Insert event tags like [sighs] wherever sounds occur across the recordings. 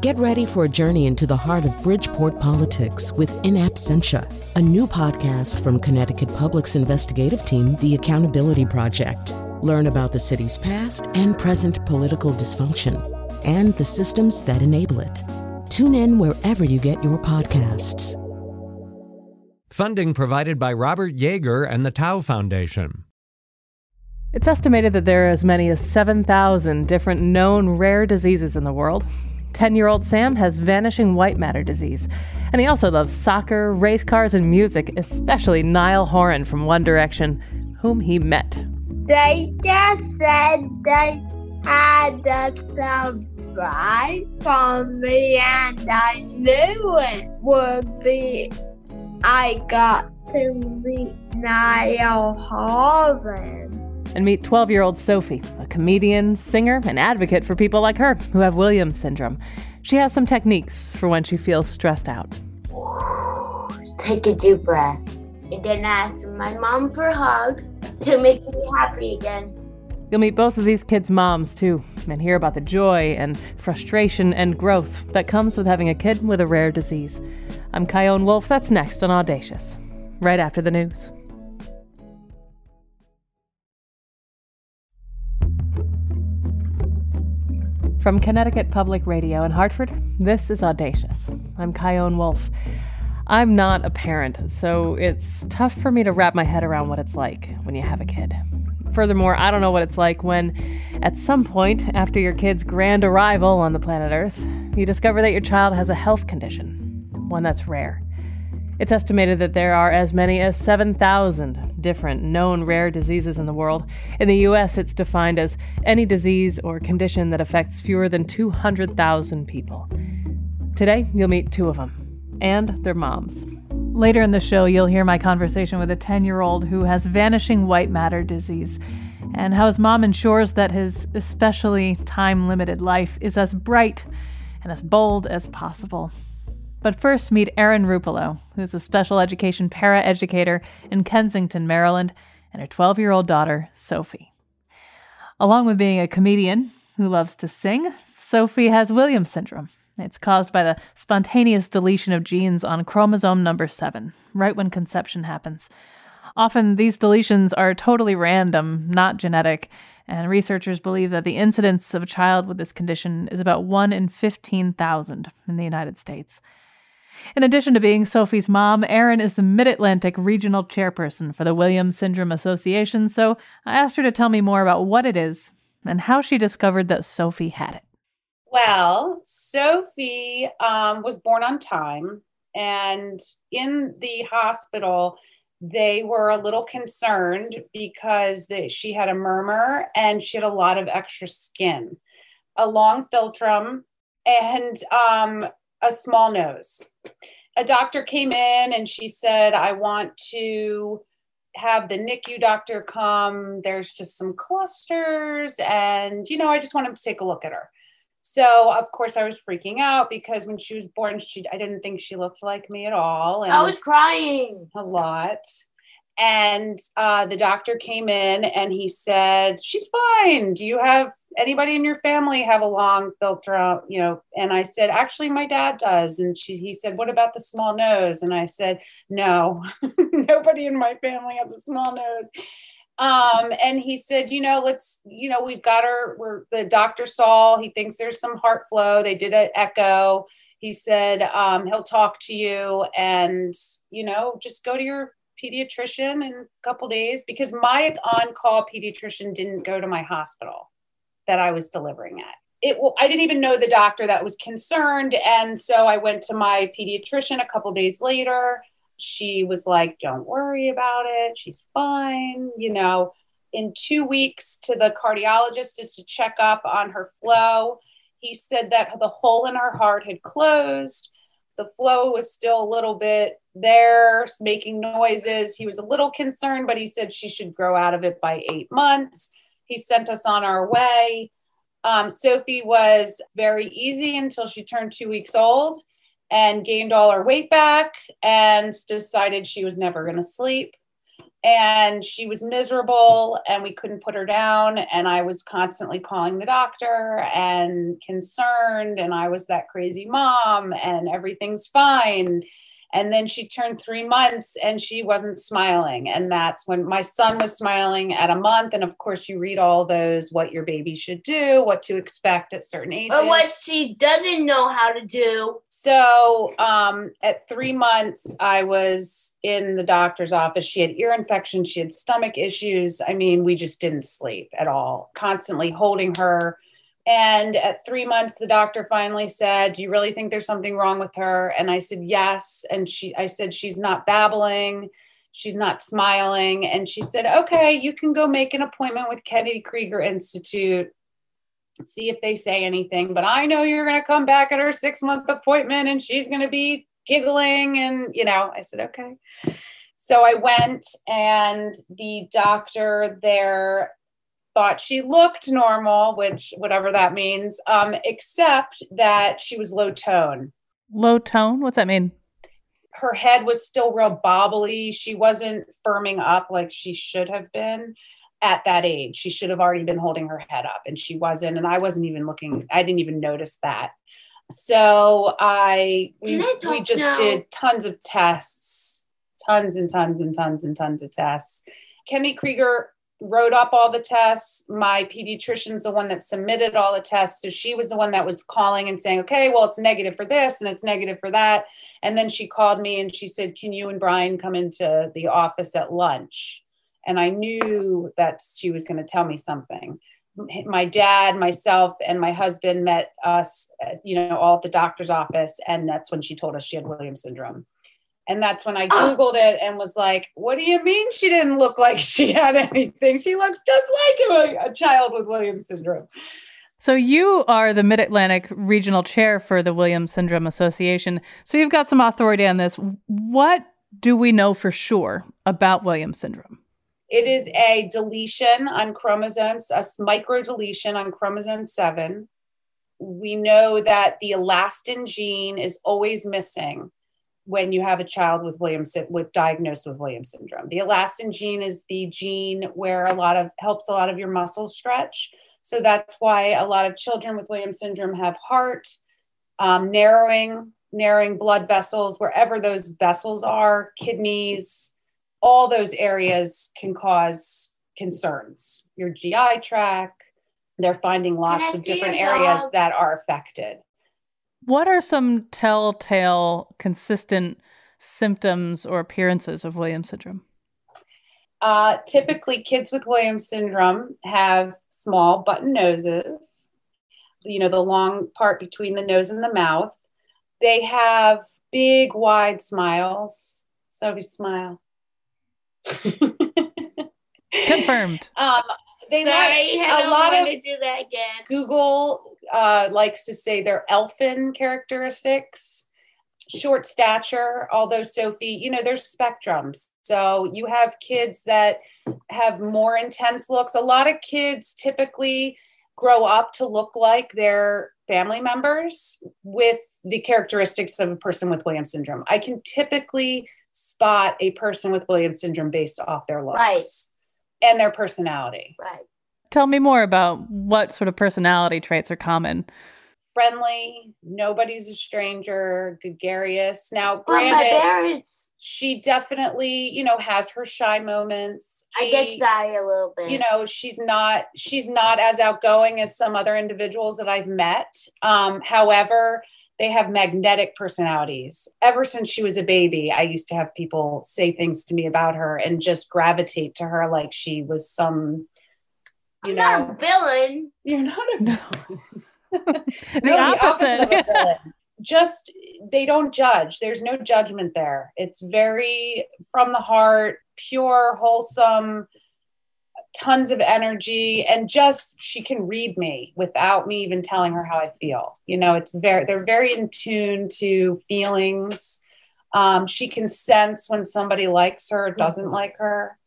Get ready for a journey into the heart of Bridgeport politics with In Absentia, a new podcast from Connecticut Public's investigative team, The Accountability Project. Learn about the city's past and present political dysfunction and the systems that enable it. Tune in wherever you get your podcasts. Funding provided by Robert Yeager and the Tau Foundation. It's estimated that there are as many as 7,000 different known rare diseases in the world. 10 year old Sam has vanishing white matter disease. And he also loves soccer, race cars, and music, especially Niall Horan from One Direction, whom he met. They just said they had a surprise for me, and I knew it would be. I got to meet Niall Horan and meet 12 year old Sophie, a comedian, singer, and advocate for people like her who have Williams syndrome. She has some techniques for when she feels stressed out. Take a deep breath and then ask my mom for a hug to make me happy again. You'll meet both of these kids' moms too, and hear about the joy and frustration and growth that comes with having a kid with a rare disease. I'm Chion Wolf. That's next on Audacious, right after the news. From Connecticut Public Radio in Hartford, this is Audacious. I'm Chion Wolf. I'm not a parent, so it's tough for me to wrap my head around what it's like when you have a kid. Furthermore, I don't know what it's like when, at some point after your kid's grand arrival on the planet Earth, you discover that your child has a health condition, one that's rare. It's estimated that there are as many as 7,000 different known rare diseases in the world. In the US, it's defined as any disease or condition that affects fewer than 200,000 people. Today, you'll meet two of them and their moms. Later in the show, you'll hear my conversation with a 10 year old who has vanishing white matter disease and how his mom ensures that his especially time limited life is as bright and as bold as possible. But first, meet Erin Rupolo, who's a special education paraeducator in Kensington, Maryland, and her 12 year old daughter, Sophie. Along with being a comedian who loves to sing, Sophie has Williams syndrome. It's caused by the spontaneous deletion of genes on chromosome number 7, right when conception happens. Often, these deletions are totally random, not genetic, and researchers believe that the incidence of a child with this condition is about 1 in 15,000 in the United States. In addition to being Sophie's mom, Erin is the Mid Atlantic Regional Chairperson for the Williams Syndrome Association, so I asked her to tell me more about what it is and how she discovered that Sophie had it. Well, Sophie um, was born on time, and in the hospital, they were a little concerned because they, she had a murmur and she had a lot of extra skin, a long philtrum, and um, a small nose. A doctor came in and she said, I want to have the NICU doctor come. There's just some clusters, and you know, I just want him to take a look at her. So of course I was freaking out because when she was born, she I didn't think she looked like me at all. And I was crying a lot. And uh, the doctor came in and he said, She's fine. Do you have anybody in your family have a long philtrum? You know, and I said, Actually, my dad does. And she, he said, What about the small nose? And I said, No, [laughs] nobody in my family has a small nose. Um, and he said, you know, let's, you know, we've got her, we're the doctor saw, he thinks there's some heart flow. They did an echo. He said, um, he'll talk to you and, you know, just go to your pediatrician in a couple days because my on-call pediatrician didn't go to my hospital that I was delivering at. It, well, I didn't even know the doctor that was concerned, and so I went to my pediatrician a couple days later. She was like, "Don't worry about it. She's fine." You know, in two weeks to the cardiologist just to check up on her flow. He said that the hole in her heart had closed the flow was still a little bit there, making noises. He was a little concerned, but he said she should grow out of it by eight months. He sent us on our way. Um, Sophie was very easy until she turned two weeks old and gained all her weight back and decided she was never going to sleep. And she was miserable and we couldn't put her down. And i was constantly calling the doctor and concerned and i was that crazy mom and everything's fine and then she turned three months and she wasn't smiling. And that's when my son was smiling at a month. And of course, you read all those what your baby should do, what to expect at certain ages. Or what she doesn't know how to do. So um, at three months, I was in the doctor's office. She had ear infection, she had stomach issues. I mean, we just didn't sleep at all, constantly holding her and at three months, the doctor finally said, Do you really think there's something wrong with her? And I said, Yes. And she I said, She's not babbling, she's not smiling. And she said, Okay, you can go make an appointment with Kennedy Krieger Institute, see if they say anything. But I know you're gonna come back at her six month appointment and she's gonna be giggling. And you know, I said, Okay. So I went, and the doctor there thought she looked normal, which whatever that means, um, except that she was low tone. Low tone? What's that mean? Her head was still real bobbly. She wasn't firming up like she should have been at that age. She should have already been holding her head up, and she wasn't. And I wasn't even looking, I didn't even notice that. So I we, I we just now? did tons of tests, tons and tons and tons and tons of tests. Kennedy Krieger wrote up all the tests. My pediatrician's the one that submitted all the tests. So she was the one that was calling and saying, okay, well, it's negative for this and it's negative for that. And then she called me and she said, can you and Brian come into the office at lunch? And I knew that she was going to tell me something. My dad, myself, and my husband met us, you know, all at the doctor's office. And that's when she told us she had Williams syndrome. And that's when I ah. Googled it and was like, what do you mean she didn't look like [laughs] she had anything? She looks just like a, a child with Williams syndrome. So you are the Mid Atlantic Regional Chair for the Williams Syndrome Association. So you've got some authority on this. What do we know for sure about Williams syndrome? It is a deletion on chromosomes, a micro deletion on chromosome 7. We know that the elastin gene is always missing when you have a child with Williams with diagnosed with Williams syndrome. The elastin gene is the gene where a lot of helps a lot of your muscles stretch. So that's why a lot of children with Williams syndrome have heart um, narrowing, narrowing blood vessels wherever those vessels are, kidneys, all those areas can cause concerns. Your GI tract, they're finding lots of different areas that are affected. What are some telltale, consistent symptoms or appearances of Williams syndrome? Uh, typically, kids with Williams syndrome have small button noses, you know, the long part between the nose and the mouth. They have big, wide smiles. Sophie, smile. Confirmed. [laughs] Um, they Sorry, like, a lot of do that again. Google uh, likes to say they're elfin characteristics, short stature. Although Sophie, you know, there's spectrums. So you have kids that have more intense looks. A lot of kids typically grow up to look like their family members with the characteristics of a person with Williams syndrome. I can typically spot a person with Williams syndrome based off their looks. Right and their personality. Right. Tell me more about what sort of personality traits are common. Friendly, nobody's a stranger, gregarious. Now, granted, she definitely, you know, has her shy moments. She, I get shy a little bit. You know, she's not she's not as outgoing as some other individuals that I've met. Um, however, they have magnetic personalities. Ever since she was a baby, I used to have people say things to me about her and just gravitate to her like she was some, you I'm know, not a villain. You're not a villain. [laughs] [laughs] the, no, opposite. the opposite [laughs] just they don't judge. There's no judgment there. It's very from the heart, pure, wholesome tons of energy and just she can read me without me even telling her how I feel. You know, it's very they're very in tune to feelings. Um, she can sense when somebody likes her, doesn't mm-hmm. like her,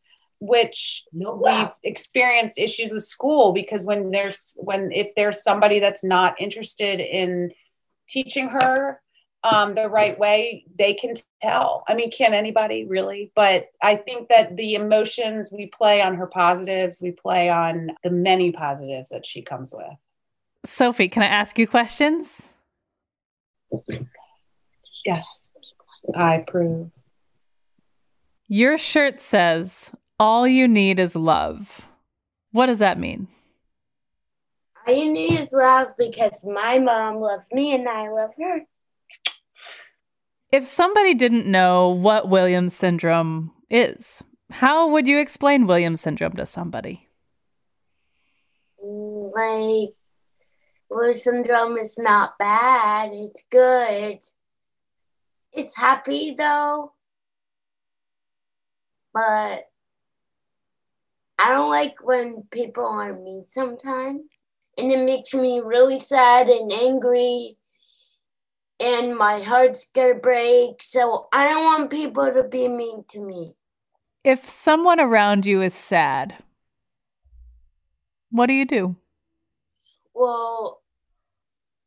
which we've experienced issues with school because when there's when if there's somebody that's not interested in teaching her um, the right way, they can tell. I mean, can anybody really? But I think that the emotions we play on her positives, we play on the many positives that she comes with. Sophie, can I ask you questions? Yes, I approve. Your shirt says, All you need is love. What does that mean? All you need is love because my mom loves me and I love her. If somebody didn't know what Williams syndrome is, how would you explain Williams syndrome to somebody? Like, Williams syndrome is not bad, it's good. It's happy though, but I don't like when people are mean sometimes. And it makes me really sad and angry and my heart's gonna break. So I don't want people to be mean to me. If someone around you is sad, what do you do? Well,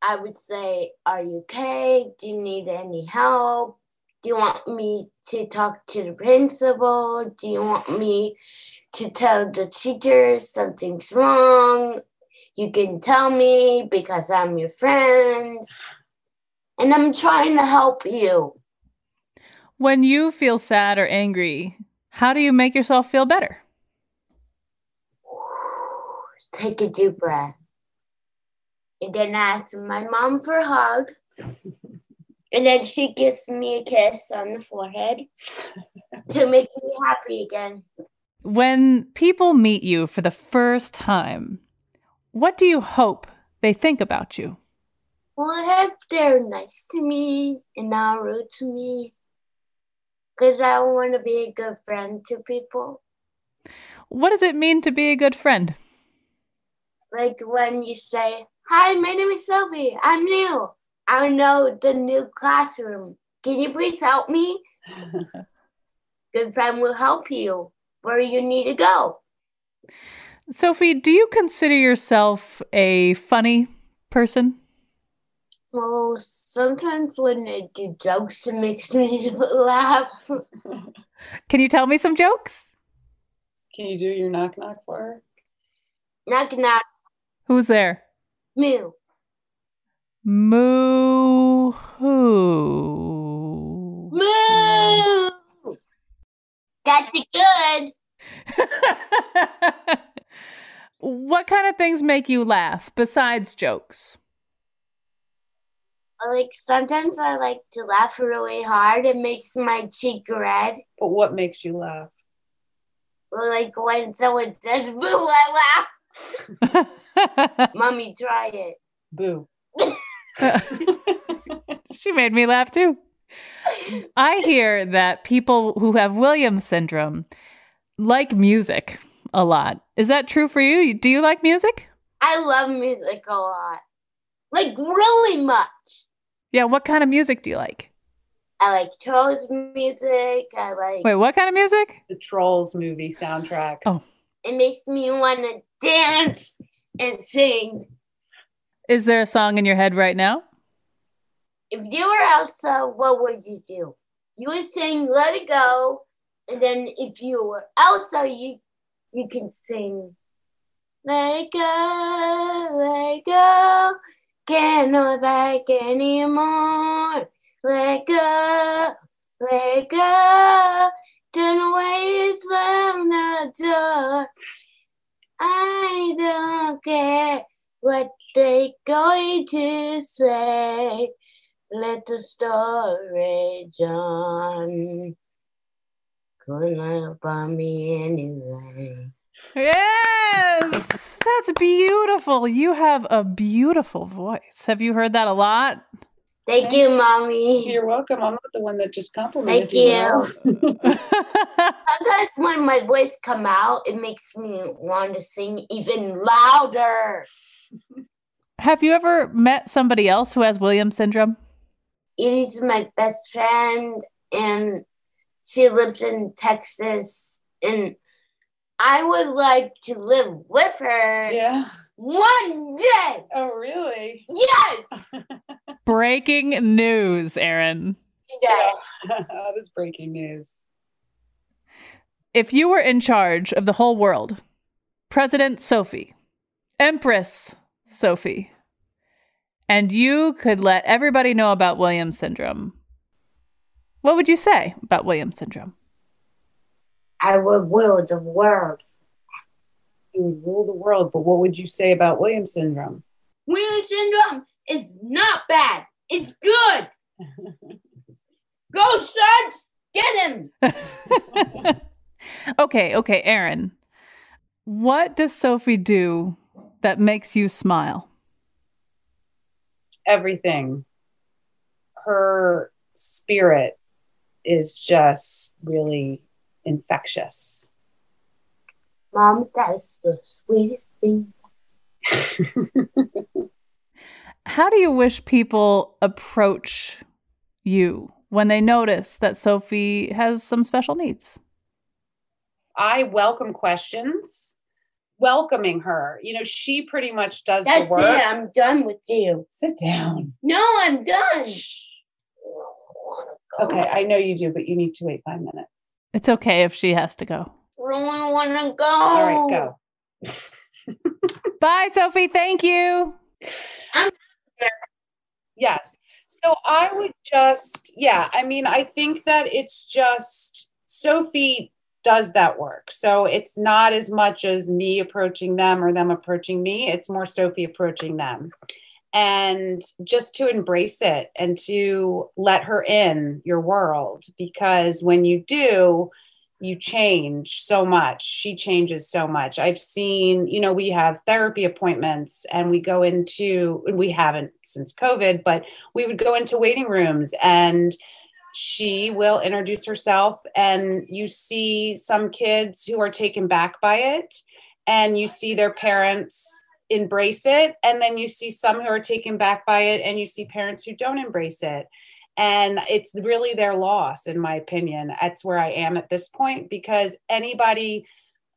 I would say, Are you okay? Do you need any help? Do you want me to talk to the principal? Do you want me to tell the teacher something's wrong? You can tell me because I'm your friend and I'm trying to help you. When you feel sad or angry, how do you make yourself feel better? Take a deep breath. And then I ask my mom for a hug. and then she gives me a kiss on the forehead to make me happy again. When people meet you for the first time, what do you hope they think about you? Well, I hope they're nice to me and not rude to me. Because I want to be a good friend to people. What does it mean to be a good friend? Like when you say, Hi, my name is Sophie. I'm new. I know the new classroom. Can you please help me? [laughs] good friend will help you where you need to go. Sophie, do you consider yourself a funny person? Well, sometimes when I do jokes, it makes me [laughs] laugh. Can you tell me some jokes? Can you do your knock knock for her? Knock knock. Who's there? Moo. Moo who? Moo. That's good. [laughs] what kind of things make you laugh besides jokes? Like sometimes I like to laugh really hard. It makes my cheek red. But what makes you laugh? Or like when someone says boo, I laugh. [laughs] Mommy, try it. Boo. [laughs] she made me laugh too. I hear that people who have Williams syndrome like music a lot. Is that true for you? Do you like music? I love music a lot. Like really much. Yeah, what kind of music do you like? I like Trolls music. I like Wait, what kind of music? The Trolls movie soundtrack. Oh. It makes me want to dance and sing. Is there a song in your head right now? If you were Elsa, what would you do? You would sing Let It Go, and then if you were Elsa, you you can sing Let it go, let it go, can't hold back anymore. Let go, let go, turn away slam the door. I don't care what they're going to say. Let the story on. Couldn't lie about me anyway. Yes, that's beautiful. You have a beautiful voice. Have you heard that a lot? Thank you, mommy. You're welcome. I'm not the one that just complimented you. Thank you. you. [laughs] Sometimes when my voice come out, it makes me want to sing even louder. have you ever met somebody else who has Williams syndrome? Edie's my best friend, and she lives in Texas. And I would like to live with her yeah. one day. Oh, really? Yes. [laughs] breaking news, Erin. Yeah. [laughs] that is breaking news. If you were in charge of the whole world, President Sophie, Empress Sophie, and you could let everybody know about Williams syndrome, what would you say about Williams syndrome? I would rule the world. You would rule the world, but what would you say about Williams syndrome? Williams syndrome is not bad. It's good. [laughs] Go, Suds! Get him! [laughs] okay, okay, Erin. What does Sophie do that makes you smile? Everything. Her spirit is just really infectious. Mom, that is the sweetest thing. [laughs] How do you wish people approach you when they notice that Sophie has some special needs? I welcome questions, welcoming her. You know, she pretty much does That's the work. it. I'm done with you. Sit down. No, I'm done. Okay, I know you do, but you need to wait five minutes. It's okay if she has to go. I don't want to go. All right, go. [laughs] [laughs] Bye, Sophie. Thank you. Yes. So I would just, yeah, I mean, I think that it's just Sophie does that work. So it's not as much as me approaching them or them approaching me, it's more Sophie approaching them. And just to embrace it and to let her in your world because when you do, you change so much. She changes so much. I've seen, you know, we have therapy appointments and we go into, we haven't since COVID, but we would go into waiting rooms and she will introduce herself and you see some kids who are taken back by it and you see their parents embrace it. And then you see some who are taken back by it and you see parents who don't embrace it. And it's really their loss in my opinion. That's where i am at this point because anybody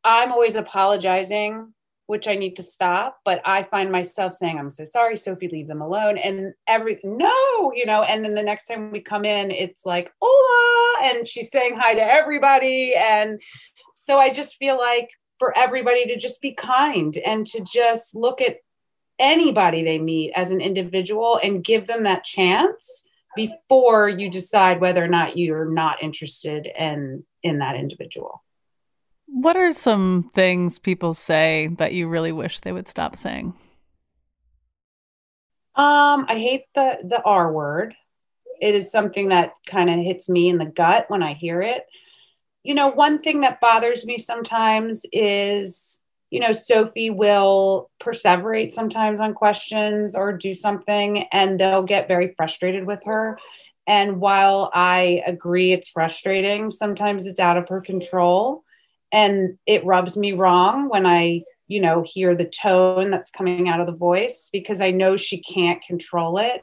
i'm always apologizing which i need to stop but i find myself saying i'm so sorry sophie leave them alone. And every no you know and then the next time we come in it's like hola and she's saying hi to everybody. And so i just feel like for everybody to just be kind and to just look at anybody they meet as an individual and give them that chance before you decide whether or not you're not interested in in that individual What are some things people say that you really wish they would stop saying? um i hate the the r word. It is something that kind of hits me in the gut when i hear it. You know one thing that bothers me sometimes is you know sophie will perseverate sometimes on questions or do something and they'll get very frustrated with her. And while i agree it's frustrating sometimes it's out of her control and it rubs me wrong when i you know hear the tone that's coming out of the voice because i know she can't control it.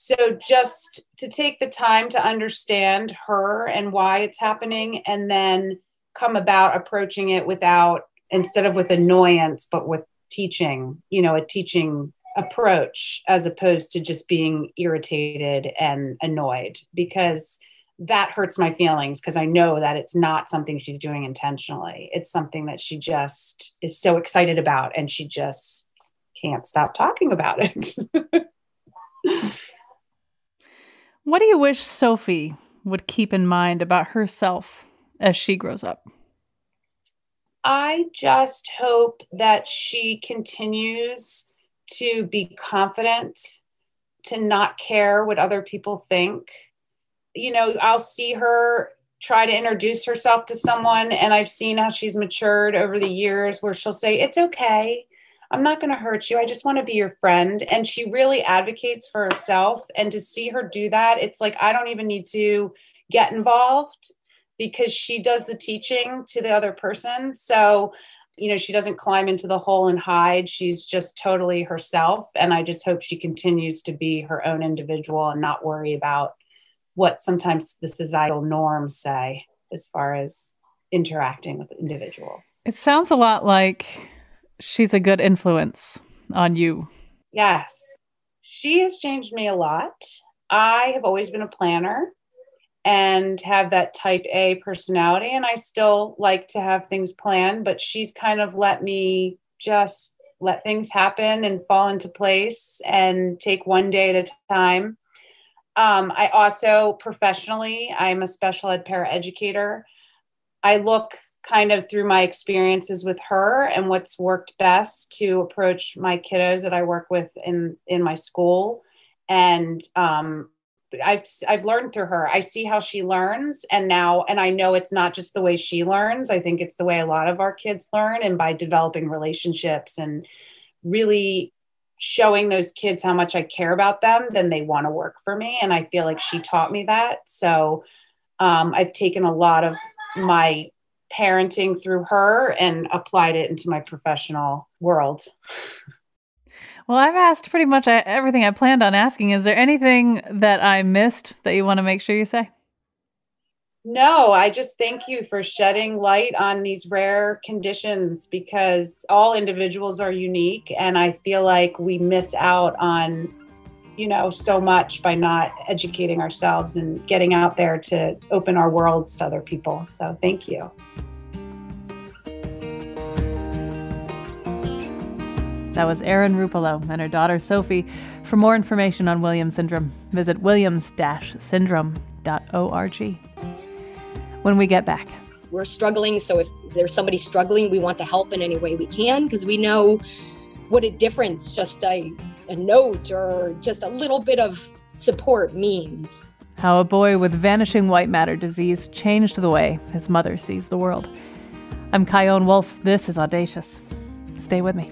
So just to take the time to understand her and why it's happening and then come about approaching it without instead of with annoyance but with teaching you know a teaching approach as opposed to just being irritated and annoyed. Because that hurts my feelings because I know that it's not something she's doing intentionally. It's something that she just is so excited about and she just can't stop talking about it. [laughs] What do you wish Sophie would keep in mind about herself as she grows up? I just hope that she continues to be confident, to not care what other people think. You know, I'll see her try to introduce herself to someone, and I've seen how she's matured over the years where she'll say, It's okay. I'm not going to hurt you. I just want to be your friend. And she really advocates for herself. And to see her do that, it's like, I don't even need to get involved because she does the teaching to the other person. So, you know, she doesn't climb into the hole and hide. She's just totally herself. And I just hope she continues to be her own individual and not worry about what sometimes the societal norms say as far as interacting with individuals. It sounds a lot like she's a good influence on you. Yes. She has changed me a lot. I have always been a planner and have that type A personality, and I still like to have things planned, but she's kind of let me just let things happen and fall into place and take one day at a time. Um, I also professionally, I'm a special ed paraeducator. I look kind of through my experiences with her and what's worked best to approach my kiddos that I work with in in my school. And um, I've I've learned through her. I see how she learns, and now and I know it's not just the way she learns. I think it's the way a lot of our kids learn, and by developing relationships and really showing those kids how much I care about them, then they want to work for me. And I feel like she taught me that. So um, I've taken a lot of my parenting through her and applied it into my professional world. Well, I've asked pretty much everything I planned on asking. Is there anything that I missed that you want to make sure you say? No, I just thank you for shedding light on these rare conditions because all individuals are unique. And I feel like we miss out on, you know, so much by not educating ourselves and getting out there to open our worlds to other people. So thank you. That was Erin Rupalo and her daughter Sophie. For more information on Williams syndrome, visit williams-syndrome.org. When we get back, we're struggling. So if there's somebody struggling, we want to help in any way we can because we know what a difference just a, a note or just a little bit of support means. How a boy with vanishing white matter disease changed the way his mother sees the world. I'm Chion Wolf. This is Audacious. Stay with me.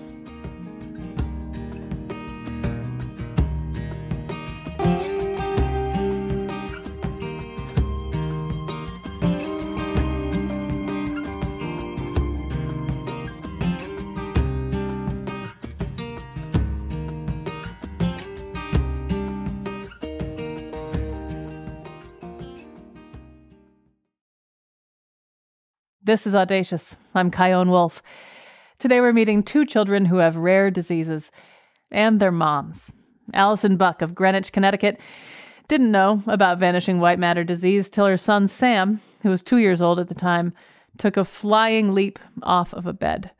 This is Audacious. I'm Chion Wolf. Today we're meeting two children who have rare diseases and their moms. Allison Buck of Greenwich, Connecticut, didn't know about vanishing white matter disease till her son Sam, who was two years old at the time, took a flying leap off of a bed.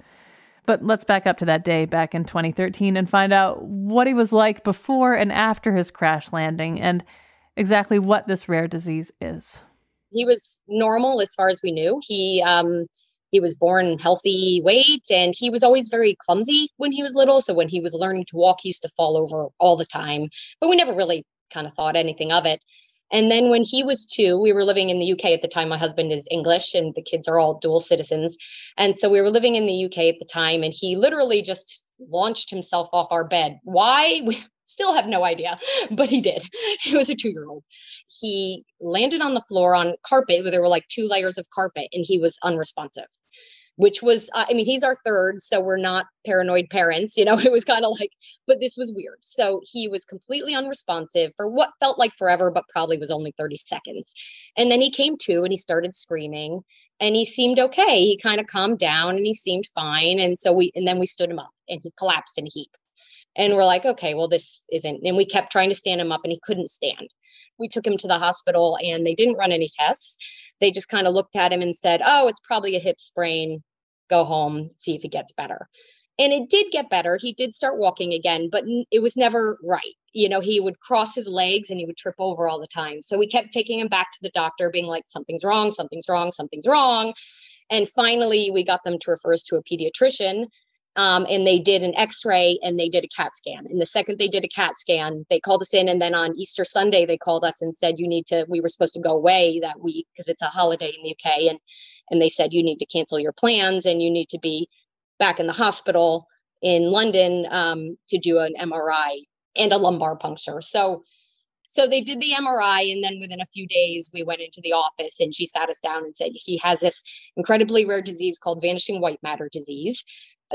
But let's back up to that day back in 2013 and find out what he was like before and after his crash landing and exactly what this rare disease is he was normal as far as we knew. He um, he was born healthy weight and he was always very clumsy when he was little. So when he was learning to walk, he used to fall over all the time. But we never really kind of thought anything of it. And then when he was two, we were living in the UK at the time. My husband is English and the kids are all dual citizens. And so we were living in the UK at the time and he literally just launched himself off our bed. Why? [laughs] Still have no idea, but he did. [laughs] He was a two year old. He landed on the floor on carpet where there were like two layers of carpet and he was unresponsive which was uh, i mean he's our third so we're not paranoid parents you know? [laughs] It was kind of like but this was weird. So he was completely unresponsive for what felt like forever but probably was only 30 seconds. And then he came to and he started screaming and he seemed okay. He kind of calmed down and he seemed fine and so we and then we stood him up and he collapsed in a heap and we're like, okay, well, this isn't. And we kept trying to stand him up and he couldn't stand. We took him to the hospital and they didn't run any tests. They just kind of looked at him and said, oh, it's probably a hip sprain. Go home, see if it gets better. And it did get better. He did start walking again, but it was never right. You know, he would cross his legs and he would trip over all the time. So we kept taking him back to the doctor, being like, something's wrong, something's wrong, something's wrong. And finally, we got them to refer us to a pediatrician um, and they did an x-ray and they did a cat scan. And the second they did a cat scan they called us in and then on easter sunday they called us and said you need to we were supposed to go away that week because it's a holiday in the uk and and they said you need to cancel your plans and you need to be back in the hospital in london um, to do an mri and a lumbar puncture. So so they did the MRI, and then within a few days, we went into the office and she sat us down and said, He has this incredibly rare disease called vanishing white matter disease.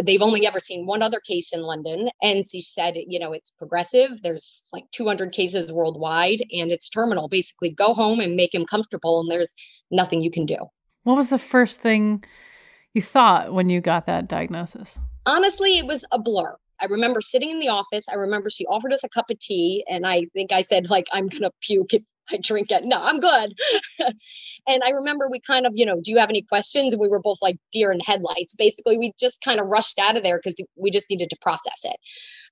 They've only ever seen one other case in London. And she said, you know, it's progressive. There's like 200 cases worldwide and it's terminal. Basically, go home and make him comfortable, and there's nothing you can do. What was the first thing you thought when you got that diagnosis? Honestly, it was a blur. I remember sitting in the office. I remember she offered us a cup of tea, and I think I said, like, I'm gonna puke if I drink it. No, I'm good. [laughs] and I remember we kind of, you know, do you have any questions? And we were both like deer in headlights. Basically, we just kind of rushed out of there because we just needed to process it.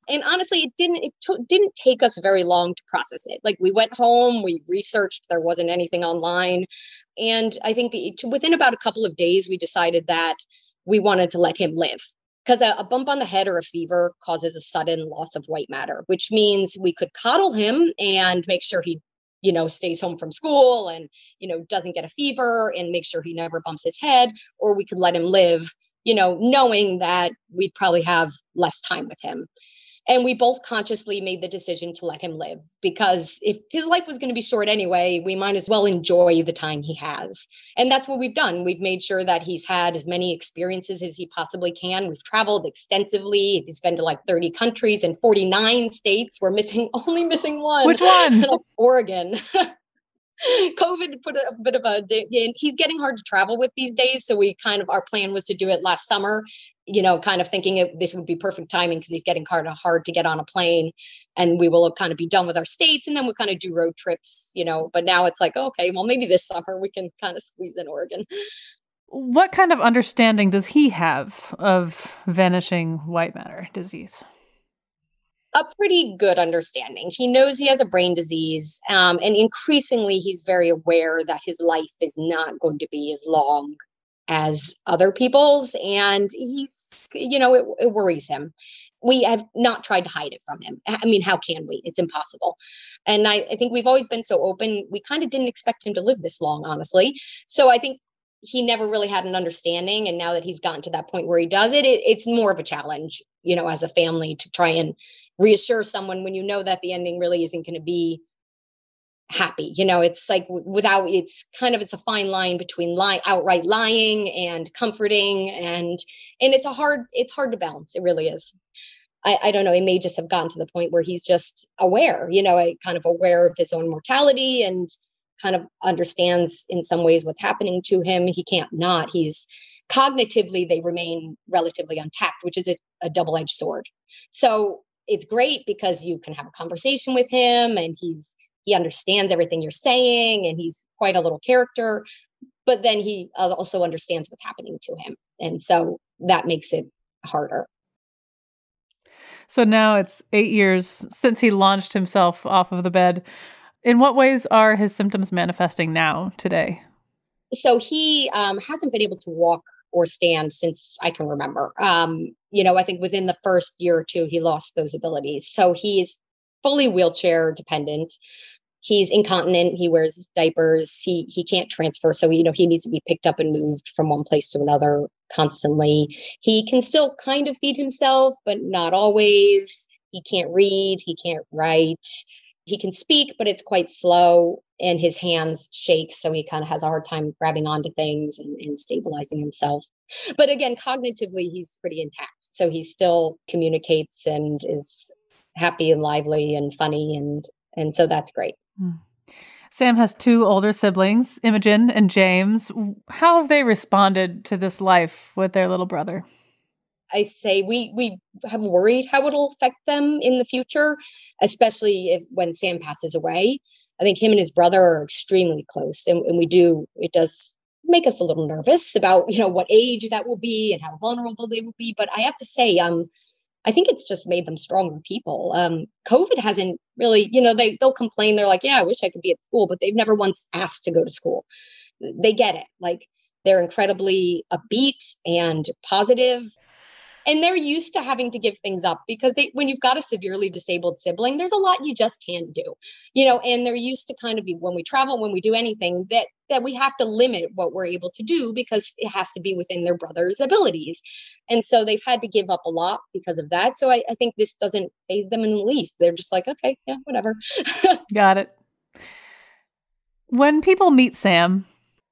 And honestly, it didn't it t- didn't take us very long to process it. Like we went home, we researched. There wasn't anything online, and I think the, within about a couple of days, we decided that we wanted to let him live because a, a, bump on the head or a fever causes a sudden loss of white matter, which means we could coddle him and make sure he you know stays home from school and you know doesn't get a fever and make sure he never bumps his head or we could let him live you know knowing that we'd probably have less time with him and we both consciously made the decision to let him live because if his life was going to be short anyway we might as well enjoy the time he has. And that's what we've done. We've made sure that he's had as many experiences as he possibly can. We've traveled extensively. He's been to like 30 countries and 49 states. We're missing [laughs] only missing one. Which one? [laughs] Oregon. [laughs] COVID put a, bit of a, he's getting hard to travel with these days. So we kind of, our plan was to do it last summer, you know, kind of thinking it, this would be perfect timing because he's getting kind of hard to get on a plane and we will kind of be done with our states and then we'll kind of do road trips, you know, but now it's like, okay, well, maybe this summer we can kind of squeeze in Oregon. What kind of understanding does he have of vanishing white matter disease? a pretty good understanding. He knows he has a brain disease, um, and increasingly, he's very aware that his life is not going to be as long as other people's, and he's, you know, it, it worries him. We have not tried to hide it from him. I mean, how can we? It's impossible. And I, I think we've always been so open. We kind of didn't expect him to live this long, honestly. So I think he never really had an understanding and now that he's gotten to that point where he does it, it, it's more of a challenge you know as a family to try and reassure someone when you know that the ending really isn't going to be happy you know it's like without it's kind of it's a fine line between lying outright lying and comforting and and it's a hard it's hard to balance it really is. I, I don't know he may just have gotten to the point where he's just aware you know kind of aware of his own mortality and kind of understands in some ways what's happening to him. He can't not he's cognitively they remain relatively untapped which is a, a double-edged sword. So it's great because you can have a conversation with him and he's he understands everything you're saying and he's quite a little character but then he also understands what's happening to him and so that makes it harder so now it's eight years since he launched himself off of the bed in what ways are his symptoms manifesting now today so he um, hasn't been able to walk or stand since I can remember. Um, you know, I think within the first year or two, he lost those abilities. So he's fully wheelchair dependent. He's incontinent. He wears diapers. He he can't transfer, so you know he needs to be picked up and moved from one place to another constantly. He can still kind of feed himself, but not always. He can't read. He can't write he can speak, but it's quite slow and his hands shake. So he kind of has a hard time grabbing onto things and, and stabilizing himself. But again, cognitively, he's pretty intact. So he still communicates and is happy and lively and funny. And, and so that's great. Sam has two older siblings, Imogen and James. How have they responded to this life with their little brother? I say we we have worried how it'll affect them in the future, especially if when Sam passes away. I think him and his brother are extremely close, and, and we do it does make us a little nervous about you know what age that will be and how vulnerable they will be. But I have to say, um, I think it's just made them stronger people. Um, COVID hasn't really, you know, they they'll complain. They're like, yeah, I wish I could be at school, but they've never once asked to go to school. They get it. Like they're incredibly upbeat and positive and they're used to having to give things up because they when you've got a severely disabled sibling there's a lot you just can't do you know and they're used to kind of be when we travel when we do anything that that we have to limit what we're able to do because it has to be within their brother's abilities. And so they've had to give up a lot because of that. So i, I think this doesn't faze them in the least. They're just like okay yeah whatever. [laughs] Got it. When people meet sam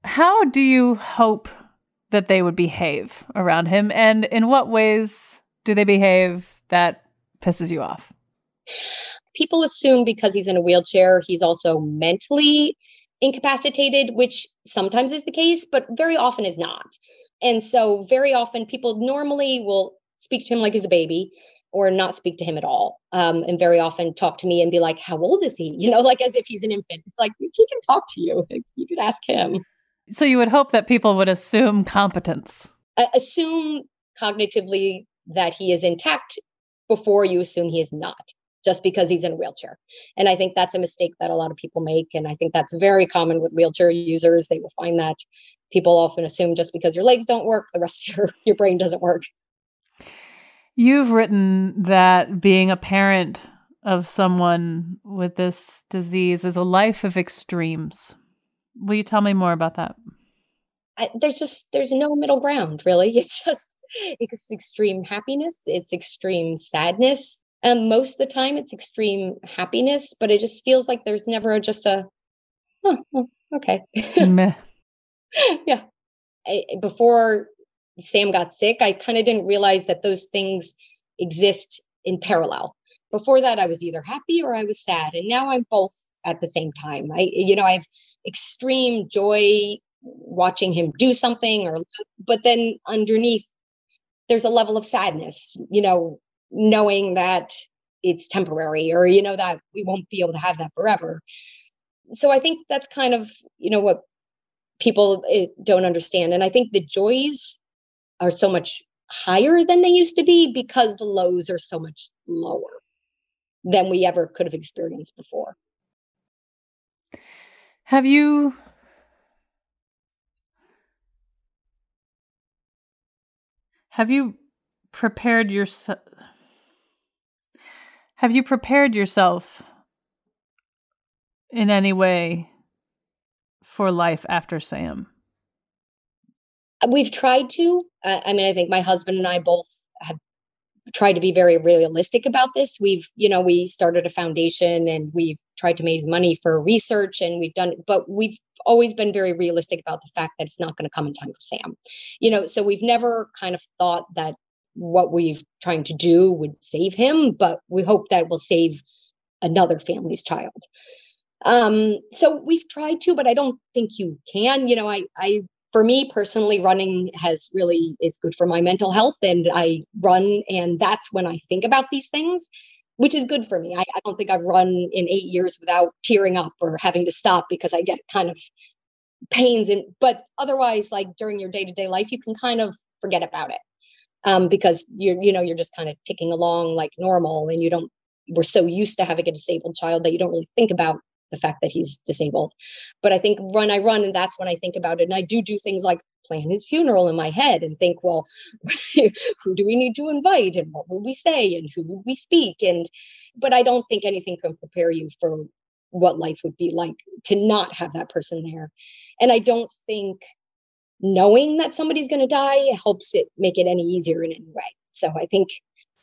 how do you hope that they would behave around him? And in what ways do they behave that pisses you off? People assume because he's in a wheelchair, he's also mentally incapacitated, which sometimes is the case, but very often is not. And so, very often, people normally will speak to him like he's a baby or not speak to him at all. Um, and very often talk to me and be like, How old is he? [laughs] You know, like as if he's an infant. It's like, he can talk to you. [laughs] You could ask him. So you would hope that people would assume competence. Assume cognitively that he is intact before you assume he is not just because he's in a wheelchair. And I think that's a mistake that a lot of people make. And I think that's very common with wheelchair users. They will find that people often assume just because your legs don't work, the rest of your, [laughs] your brain doesn't work. You've written that being a parent of someone with this disease is a life of extremes. Will you tell me more about that? I, there's just there's no middle ground really. [laughs] It's just it's extreme happiness. It's extreme sadness. And most of the time it's extreme happiness but it just feels like there's never just a oh, oh okay. [laughs] Yeah. I, before sam got sick i kind of didn't realize that those things exist in parallel. Before that i was either happy or i was sad and now i'm both at the same time. I you know i have extreme joy watching him do something or but then underneath there's a level of sadness you know knowing that it's temporary or you know that we won't be able to have that forever. So i think that's kind of you know what people eh, don't understand. And i think the joys are so much higher than they used to be because the lows are so much lower than we ever could have experienced before have you have you prepared yourself have you prepared yourself in any way for life after Sam? We've tried to. I mean, I think my husband and I both tried to be very realistic about this. We've, you know, we started a foundation and we've tried to raise money for research and we've done, but we've always been very realistic about the fact that it's not going to come in time for Sam. You know, so we've never kind of thought that what we've trying to do would save him, but we hope that will save another family's child. Um, so we've tried to, but I don't think you can. You know, I, I, for me personally, running has really is good for my mental health, and I run, and that's when I think about these things, which is good for me. I, I don't think I've run in eight years without tearing up or having to stop because I get kind of pains and but otherwise like during your day-to-day life you can kind of forget about it um, because you're you know you're just kind of ticking along like normal and you don't we're so used to having a disabled child that you don't really think about the fact that he's disabled but i think run i run and that's when i think about it and i do do things like plan his funeral in my head and think well [laughs] who do we need to invite and what will we say and who would we speak and but i don't think anything can prepare you for what life would be like to not have that person there and i don't think knowing that somebody's going to die helps it make it any easier in any way. So I think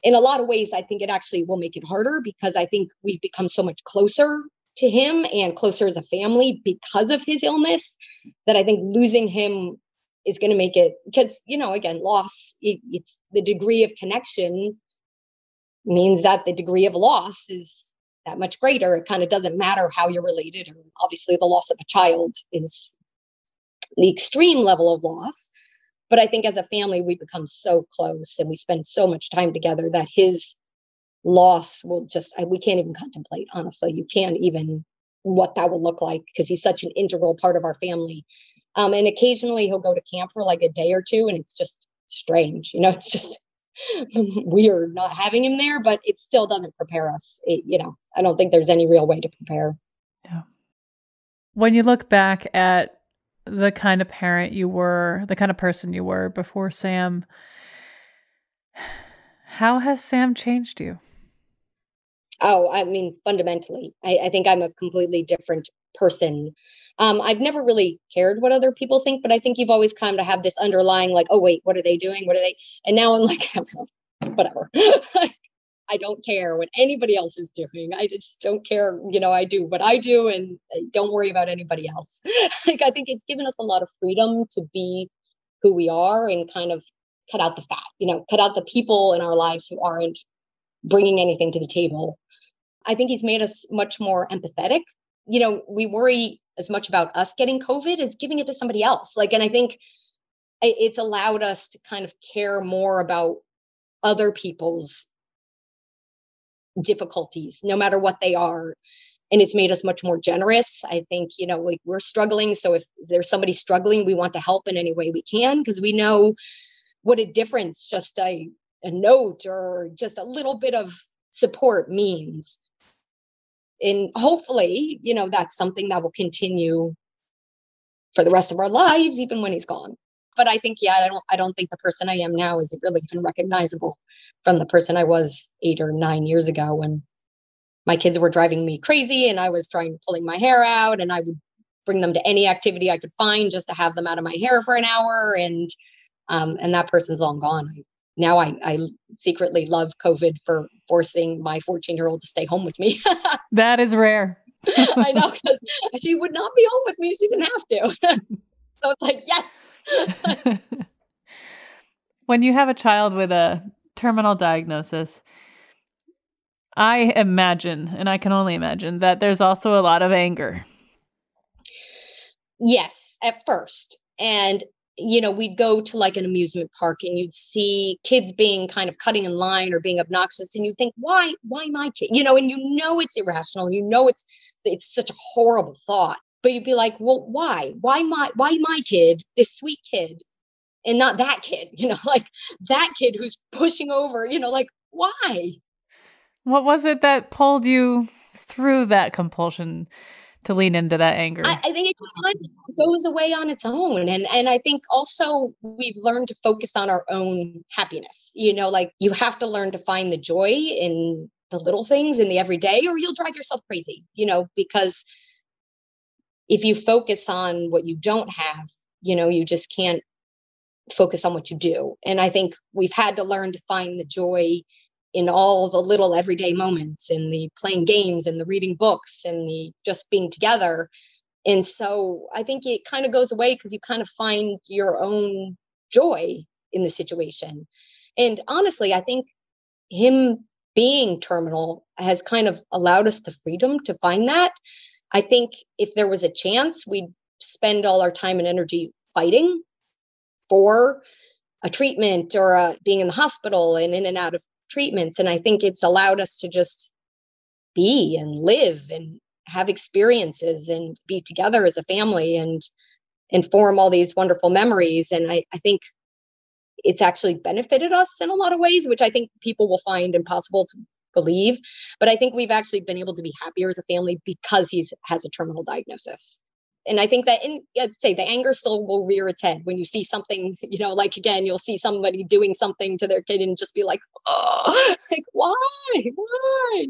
in a lot of ways, I think it actually will make it harder because I think we've become so much closer to him and closer as a family because of his illness that I think losing him is going to make it because you know again loss it, it's the degree of connection means that the degree of loss is that much greater it kind of doesn't matter how you're related obviously the loss of a child is the extreme level of loss. But I think as a family, we become so close and we spend so much time together that his loss will just, we can't even contemplate, honestly. You can't even what that will look like because he's such an integral part of our family. Um, and occasionally he'll go to camp for like a day or two and it's just strange. You know, [laughs] it's just weird not having him there, but it still doesn't prepare us. It, you know, I don't think there's any real way to prepare. Yeah. When you look back at the kind of parent you were, the kind of person you were before Sam. [sighs] How has Sam changed you? Oh, I mean, fundamentally, I, I think I'm a completely different person. Um, I've never really cared what other people think, but I think you've always kind of have this underlying, like, oh, wait, what are they doing? What are they? And now I'm like, [laughs] whatever. [laughs] I don't care what anybody else is doing. I just don't care. You know, I do what I do and don't worry about anybody else. [laughs] like, I think it's given us a lot of freedom to be who we are and kind of cut out the fat, you know, cut out the people in our lives who aren't bringing anything to the table. I think he's made us much more empathetic. You know, we worry as much about us getting COVID as giving it to somebody else. Like, and I think it's allowed us to kind of care more about other people's difficulties, no matter what they are. And it's made us much more generous. I think, you know, like we're struggling. So if there's somebody struggling, we want to help in any way we can because we know what a difference just a, a note or just a little bit of support means. And hopefully, you know, that's something that will continue for the rest of our lives, even when he's gone. But I think, yeah, I don't, I don't think the person I am now is really even recognizable from the person I was eight or nine years ago when my kids were driving me crazy and I was trying pulling my hair out and I would bring them to any activity I could find just to have them out of my hair for an hour. And um, and that person's long gone. Now I, I secretly love COVID for forcing my 14 year old to stay home with me. [laughs] that is rare. I know because she would not be home with me. if She didn't have to. [laughs] so it's like, yes. [laughs] when you have a child with a terminal diagnosis, I imagine, and I can only imagine, that there's also a lot of anger. Yes, at first. And you know, we'd go to like an amusement park and you'd see kids being kind of cutting in line or being obnoxious, and you think, why, why my kid? You know, and you know it's irrational. You know it's it's such a horrible thought. But you'd be like, well, why? Why my why my kid, this sweet kid, and not that kid, [laughs] you know, like that kid who's pushing over, you know, like why? What was it that pulled you through that compulsion? To lean into that anger? I, I think it goes away on its own. And and I think also we've learned to focus on our own happiness. You know, like you have to learn to find the joy in the little things in the everyday, or you'll drive yourself crazy, you know, because if you focus on what you don't have, you know, you just can't focus on what you do. And I think we've had to learn to find the joy in all the little everyday moments in the playing games and the reading books and the just being together. And so i think it kind of goes away because you kind of find your own joy in the situation. And honestly i think him being terminal has kind of allowed us the freedom to find that. I think if there was a chance we'd spend all our time and energy fighting for a treatment or a, being in the hospital and in and out of treatments. And I think it's allowed us to just be and live and have experiences and be together as a family and and form all these wonderful memories. And I, I think it's actually benefited us in a lot of ways, which I think people will find impossible to believe. But I think we've actually been able to be happier as a family because he's has a terminal diagnosis and I think that in I'd say the anger still will rear its head when you see something, you know, like again, you'll see somebody doing something to their kid and just be like, oh, [laughs] like why, why?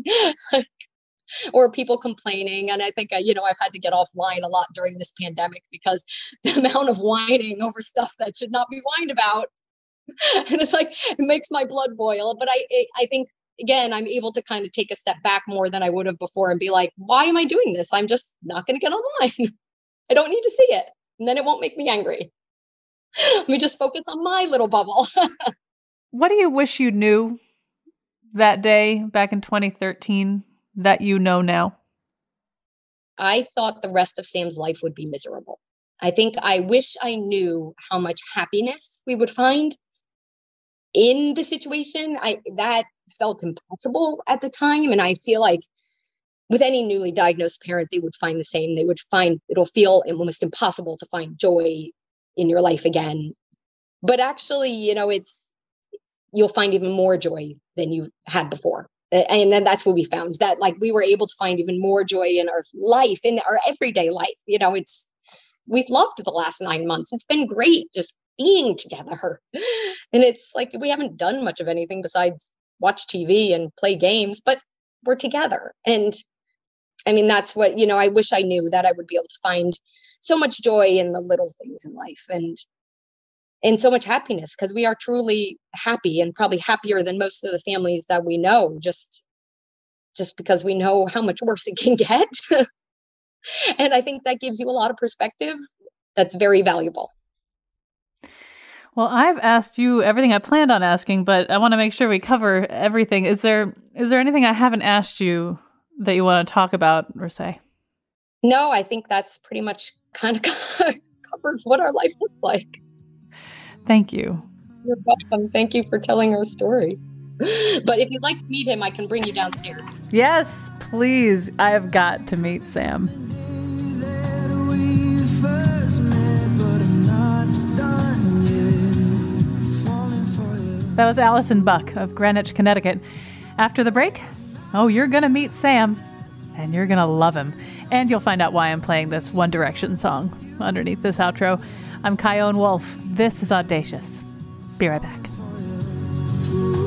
[laughs] or people complaining. And I think, uh, you know, I've had to get offline a lot during this pandemic because [laughs] the amount of whining over stuff that should not be whined about. and it's like, it makes my blood boil. But I, I think, again, I'm able to kind of take a step back more than I would have before and be like, why am I doing this? I'm just not going to get online. I don't need to see it. And then it won't make me angry. Let me just focus on my little bubble. [laughs] what do you wish you knew that day back in 2013 that you know now? I thought the rest of Sam's life would be miserable. I think I wish I knew how much happiness we would find in the situation. I that felt impossible at the time and I feel like with any newly diagnosed parent, they would find the same. They would find it'll feel almost impossible to find joy in your life again. But actually, you know, it's you'll find even more joy than you had before. And then that's what we found that like we were able to find even more joy in our life, in our everyday life. You know, it's we've loved the last nine months. It's been great just being together. [laughs] And it's like we haven't done much of anything besides watch TV and play games, but we're together. And I mean, that's what, you know, I wish I knew that I would be able to find so much joy in the little things in life and and so much happiness because we are truly happy and probably happier than most of the families that we know just just because we know how much worse it can [laughs] get. And i think that gives you a lot of perspective that's very valuable. Well i've asked you everything i planned on asking but i want to make sure we cover everything. Is there is there anything i haven't asked you that you want to talk about or say? No, I think that's pretty much kind of [laughs] covered what our life looks like. Thank you. You're welcome. Thank you for telling our story. [laughs] but if you'd like to meet him, I can bring you downstairs. Yes, please. I have got to meet Sam. That was Allison Buck of Greenwich, Connecticut. After the break, oh, you're going to meet Sam, and you're going to love him. And you'll find out why I'm playing this One Direction song underneath this outro. I'm Chion Wolf. This is Audacious. Be right back.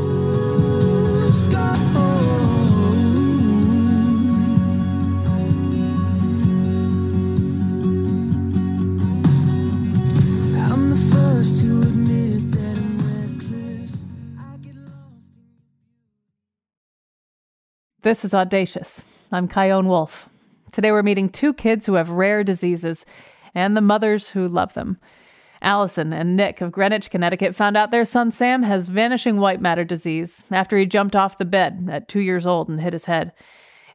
This is Audacious. I'm Chion Wolf. Today we're meeting two kids who have rare diseases and the mothers who love them. Allison and Nick of Greenwich, Connecticut found out their son Sam has vanishing white matter disease after he jumped off the bed at two years old and hit his head.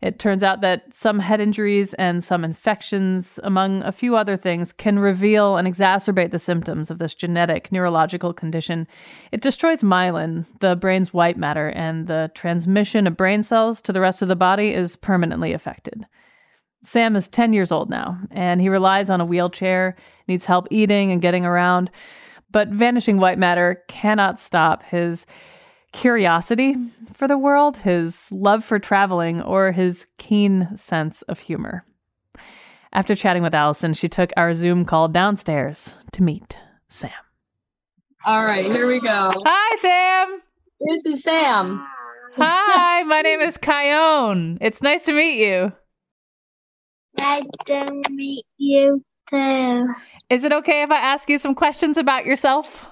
It turns out that some head injuries and some infections, among a few other things, can reveal and exacerbate the symptoms of this genetic neurological condition. It destroys myelin, the brain's white matter, and the transmission of brain cells to the rest of the body is permanently affected. Sam is 10 years old now, and he relies on a wheelchair, needs help eating and getting around. But vanishing white matter cannot stop his curiosity for the world, his love for traveling, or his keen sense of humor. After chatting with Allison, she took our Zoom call downstairs to meet Sam. All right, here we go. Hi, Sam. This is Sam. Hi, my [laughs] name is Chion. It's nice to meet you. Nice to meet you too. Is it okay if I ask you some questions about yourself?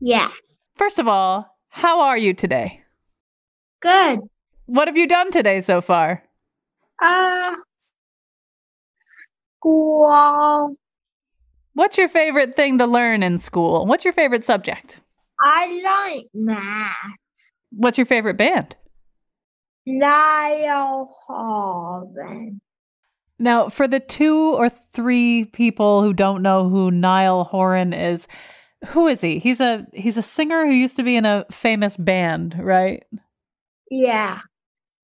Yeah. First of all, how are you today? Good. What have you done today so far? Uh, school. What's your favorite thing to learn in school? What's your favorite subject? I like math. What's your favorite band? Niall Horan. Now, for the two or three people who don't know who Niall Horan is, who is he? He's a he's a singer who used to be in a famous band, right? Yeah.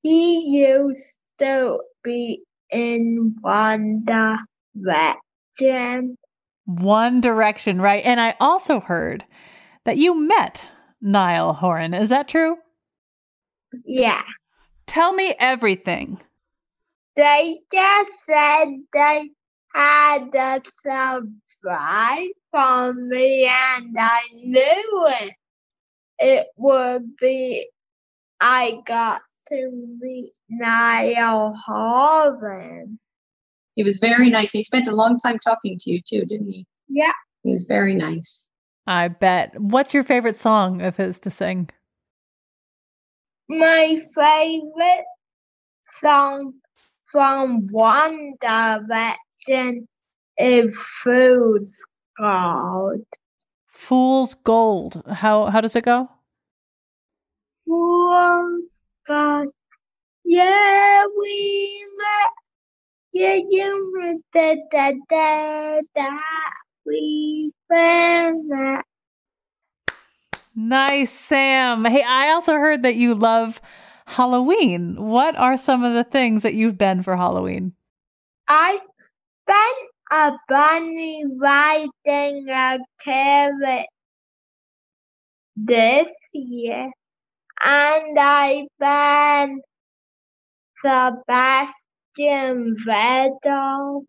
He used to be in One Direction. One Direction, right? And I also heard that you met Niall Horan. Is that true? Yeah. Tell me everything. They just said they had a surprise for me and I knew it. It would be, I got to meet Niall Horan. He was very nice. He spent a long time talking to you too, didn't he? Yeah. He was very nice. I bet. What's your favorite song of his to sing? My favorite song from One Direction is Fool's Gold. Fool's Gold. How how does it go? Fool's Gold. Yeah, we met. Yeah, you met. Da, da, da, da. We met. Nice, Sam. Hey, I also heard that you love Halloween. What are some of the things that you've been for Halloween? I spent a bunny riding a carrot this year, and I been Sebastian Vettel.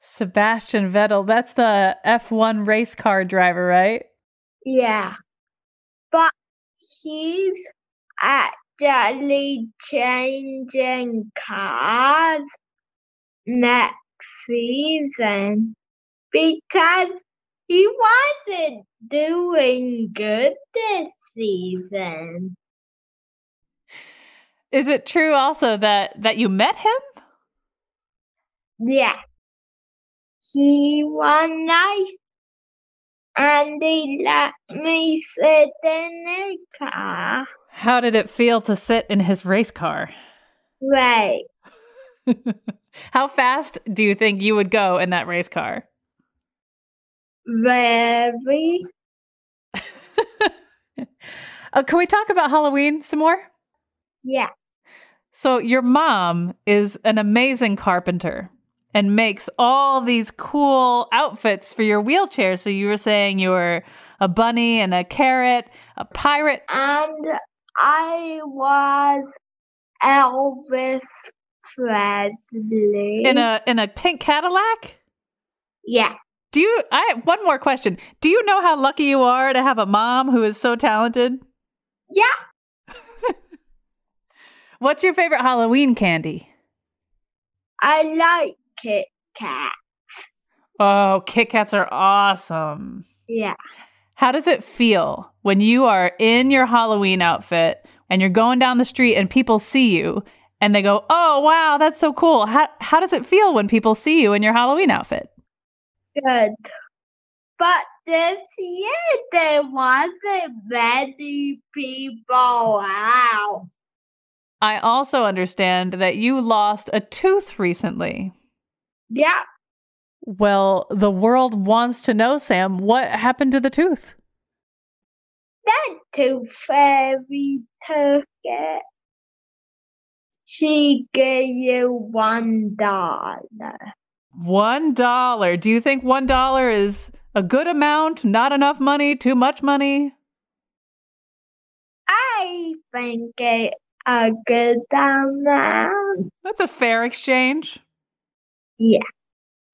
Sebastian Vettel. That's the F1 race car driver, right? Yeah, but he's actually changing cars next season because he wasn't doing good this season. Is it true also that that you met him? Yeah. He was nice and he let me sit in the car. How did it feel to sit in his race car? Right. [laughs] How fast do you think you would go in that race car? Very. [laughs] Uh, can we talk about Halloween some more? Yeah. So, your mom is an amazing carpenter and makes all these cool outfits for your wheelchair. So, you were saying you were a bunny and a carrot, a pirate. And I was Elvis Presley. In a in a pink Cadillac? yeah. Do you I have one more question. Do you know how lucky you are to have a mom who is so talented? Yeah. [laughs] What's your favorite Halloween candy? I like Kit Kat. Oh, Kit Kats are awesome. Yeah. How does it feel when you are in your Halloween outfit and you're going down the street and people see you and they go, "Oh, wow, that's so cool." How how does it feel when people see you in your Halloween outfit? Good. But this year there wasn't many people out. I also understand that you lost a tooth recently. Yeah. Well, the world wants to know, Sam, what happened to the tooth? That tooth fairy took it. She gave you one dollar. One dollar. Do you think one dollar is a good amount? Not enough money? Too much money? I think it a good amount. That's a fair exchange. Yeah.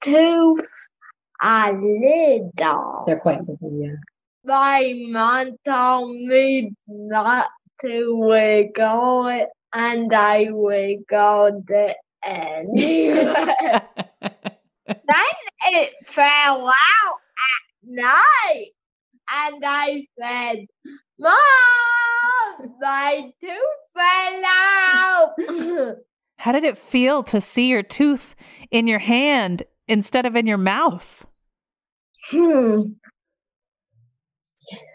Tooth a little. They're quite simple, yeah. My mom told me not to wiggle it, and I wiggled it anyway. then it fell out at night, and I said, Mom, my tooth fell out. How did it feel to see your tooth in your hand instead of in your mouth? Hmm.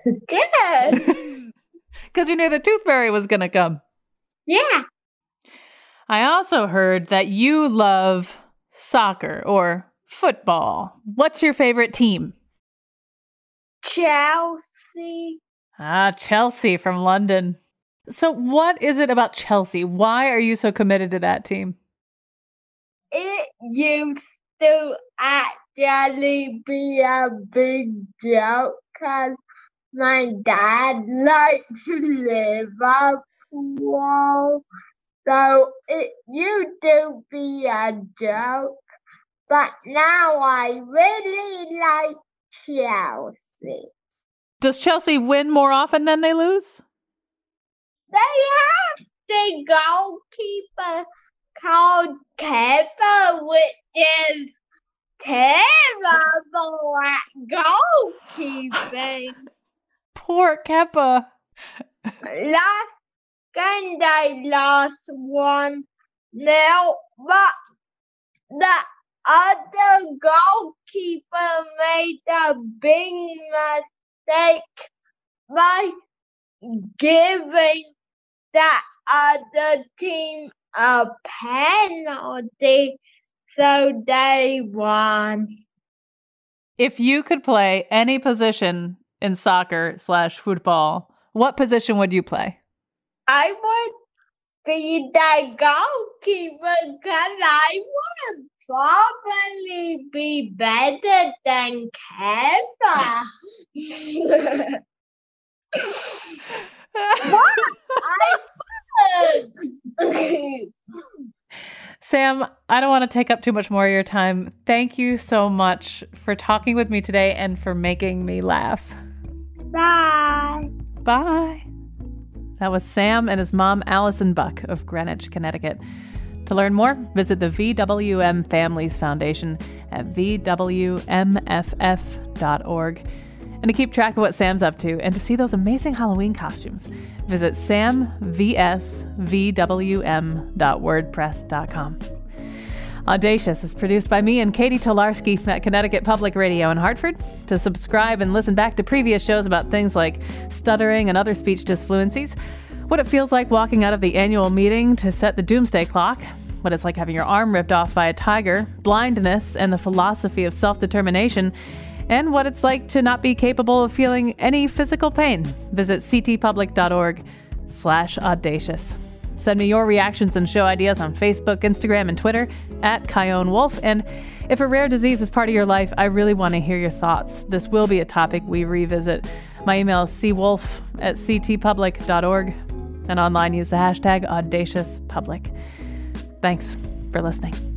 [laughs] Good. Because [laughs] you knew the tooth fairy was going to come. Yeah. I also heard that you love soccer or football. What's your favorite team? Chelsea. Ah, Chelsea from London. So, what is it about Chelsea? Why are you so committed to that team? It used to actually be a big joke because my dad [laughs] likes Liverpool. So it used to be a joke. But now I really like Chelsea. Does Chelsea win more often than they lose? They have the goalkeeper called Kevin, which is terrible at goalkeeping. [laughs] Poor Kepa. last game they lost one now? but the other goalkeeper made a big mistake by giving the other team a penalty, so they won. If you could play any position in soccer slash football, what position would you play? I would be the goalkeeper because I would probably be better than Kepa. I would. Sam, I don't want to take up too much more of your time. Thank you so much for talking with me today and for making me laugh. Bye. Bye. That was Sam and his mom, Allison Buck of Greenwich, Connecticut. To learn more, visit the VWM Families Foundation at VWMFF.org. And to keep track of what Sam's up to and to see those amazing Halloween costumes, visit samvsvwm.wordpress.com. Audacious is produced by me and Katie Tolarski at Connecticut Public Radio in Hartford. To subscribe and listen back to previous shows about things like stuttering and other speech disfluencies, what it feels like walking out of the annual meeting to set the doomsday clock, what it's like having your arm ripped off by a tiger, blindness, and the philosophy of self determination, and what it's like to not be capable of feeling any physical pain. Visit ctpublic.org slash audacious. Send me your reactions and show ideas on Facebook, Instagram, and Twitter at Chion Wolf. And if a rare disease is part of your life, I really want to hear your thoughts. This will be a topic we revisit. My email is cwolf at ctpublic.org. And online, use the hashtag audaciouspublic. Thanks for listening.